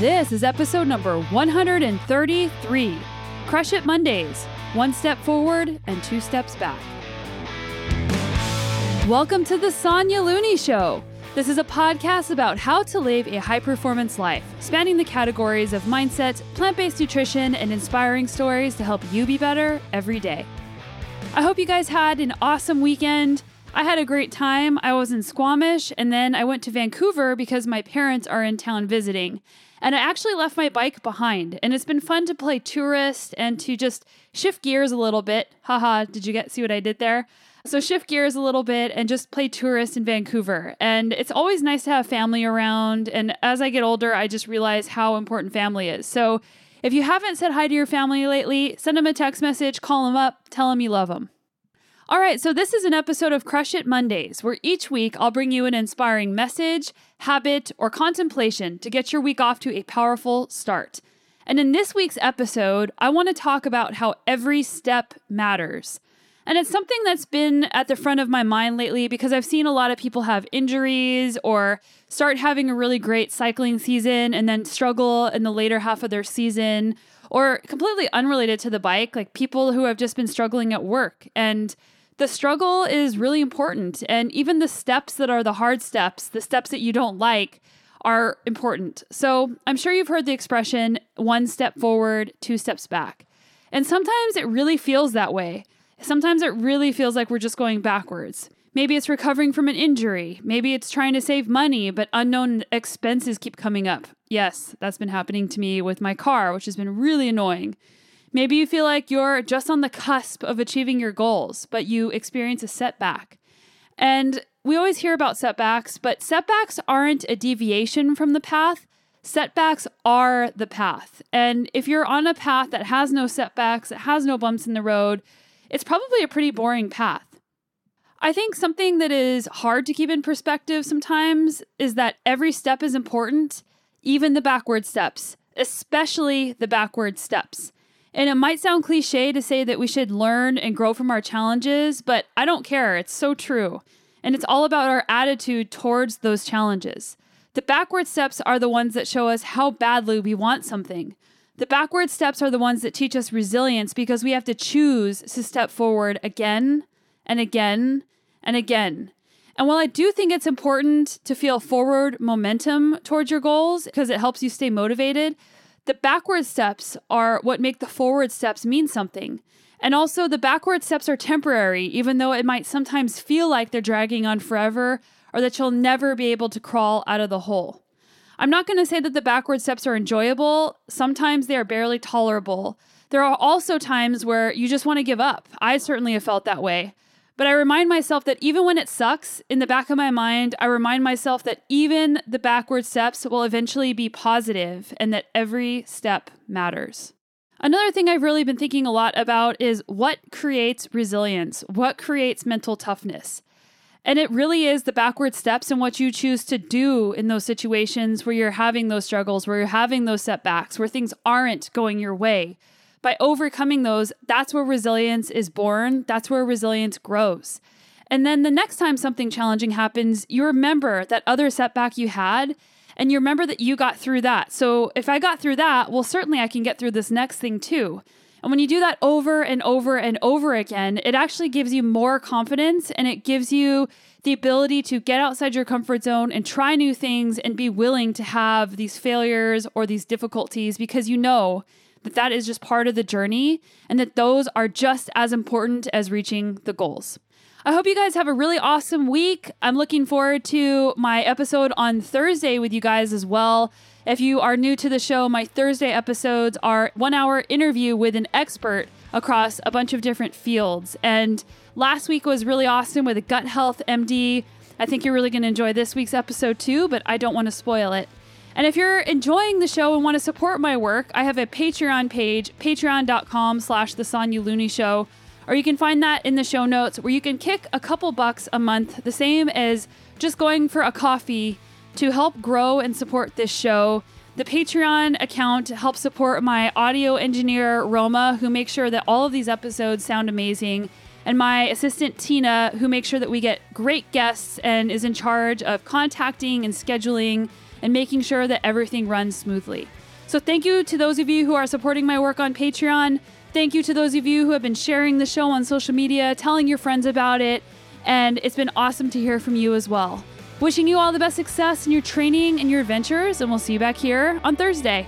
This is episode number 133 Crush It Mondays One Step Forward and Two Steps Back. Welcome to the Sonya Looney Show. This is a podcast about how to live a high performance life, spanning the categories of mindset, plant based nutrition, and inspiring stories to help you be better every day. I hope you guys had an awesome weekend. I had a great time. I was in Squamish and then I went to Vancouver because my parents are in town visiting. And I actually left my bike behind. And it's been fun to play tourist and to just shift gears a little bit. Haha, did you get see what I did there? So shift gears a little bit and just play tourist in Vancouver. And it's always nice to have family around. And as I get older, I just realize how important family is. So if you haven't said hi to your family lately, send them a text message, call them up, tell them you love them. All right, so this is an episode of Crush It Mondays, where each week I'll bring you an inspiring message, habit, or contemplation to get your week off to a powerful start. And in this week's episode, I want to talk about how every step matters. And it's something that's been at the front of my mind lately because I've seen a lot of people have injuries or start having a really great cycling season and then struggle in the later half of their season, or completely unrelated to the bike, like people who have just been struggling at work. And the struggle is really important. And even the steps that are the hard steps, the steps that you don't like, are important. So I'm sure you've heard the expression one step forward, two steps back. And sometimes it really feels that way. Sometimes it really feels like we're just going backwards. Maybe it's recovering from an injury. Maybe it's trying to save money, but unknown expenses keep coming up. Yes, that's been happening to me with my car, which has been really annoying. Maybe you feel like you're just on the cusp of achieving your goals, but you experience a setback. And we always hear about setbacks, but setbacks aren't a deviation from the path. Setbacks are the path. And if you're on a path that has no setbacks, it has no bumps in the road, it's probably a pretty boring path. I think something that is hard to keep in perspective sometimes is that every step is important, even the backward steps, especially the backward steps. And it might sound cliche to say that we should learn and grow from our challenges, but I don't care. It's so true. And it's all about our attitude towards those challenges. The backward steps are the ones that show us how badly we want something. The backward steps are the ones that teach us resilience because we have to choose to step forward again and again and again. And while I do think it's important to feel forward momentum towards your goals because it helps you stay motivated, the backward steps are what make the forward steps mean something. And also, the backward steps are temporary, even though it might sometimes feel like they're dragging on forever or that you'll never be able to crawl out of the hole. I'm not going to say that the backward steps are enjoyable. Sometimes they are barely tolerable. There are also times where you just want to give up. I certainly have felt that way. But I remind myself that even when it sucks, in the back of my mind, I remind myself that even the backward steps will eventually be positive and that every step matters. Another thing I've really been thinking a lot about is what creates resilience? What creates mental toughness? And it really is the backward steps and what you choose to do in those situations where you're having those struggles, where you're having those setbacks, where things aren't going your way by overcoming those, that's where resilience is born. That's where resilience grows. And then the next time something challenging happens, you remember that other setback you had and you remember that you got through that. So if I got through that, well, certainly I can get through this next thing too. And when you do that over and over and over again, it actually gives you more confidence and it gives you the ability to get outside your comfort zone and try new things and be willing to have these failures or these difficulties because you know that that is just part of the journey and that those are just as important as reaching the goals. I hope you guys have a really awesome week. I'm looking forward to my episode on Thursday with you guys as well. If you are new to the show, my Thursday episodes are one hour interview with an expert across a bunch of different fields. And last week was really awesome with a gut health MD. I think you're really going to enjoy this week's episode too, but I don't want to spoil it. And if you're enjoying the show and want to support my work, I have a Patreon page, patreon.com slash the Sonya Looney Show, or you can find that in the show notes where you can kick a couple bucks a month, the same as just going for a coffee to help grow and support this show. The Patreon account helps support my audio engineer, Roma, who makes sure that all of these episodes sound amazing, and my assistant, Tina, who makes sure that we get great guests and is in charge of contacting and scheduling and making sure that everything runs smoothly. So, thank you to those of you who are supporting my work on Patreon. Thank you to those of you who have been sharing the show on social media, telling your friends about it, and it's been awesome to hear from you as well. Wishing you all the best success in your training and your adventures, and we'll see you back here on Thursday.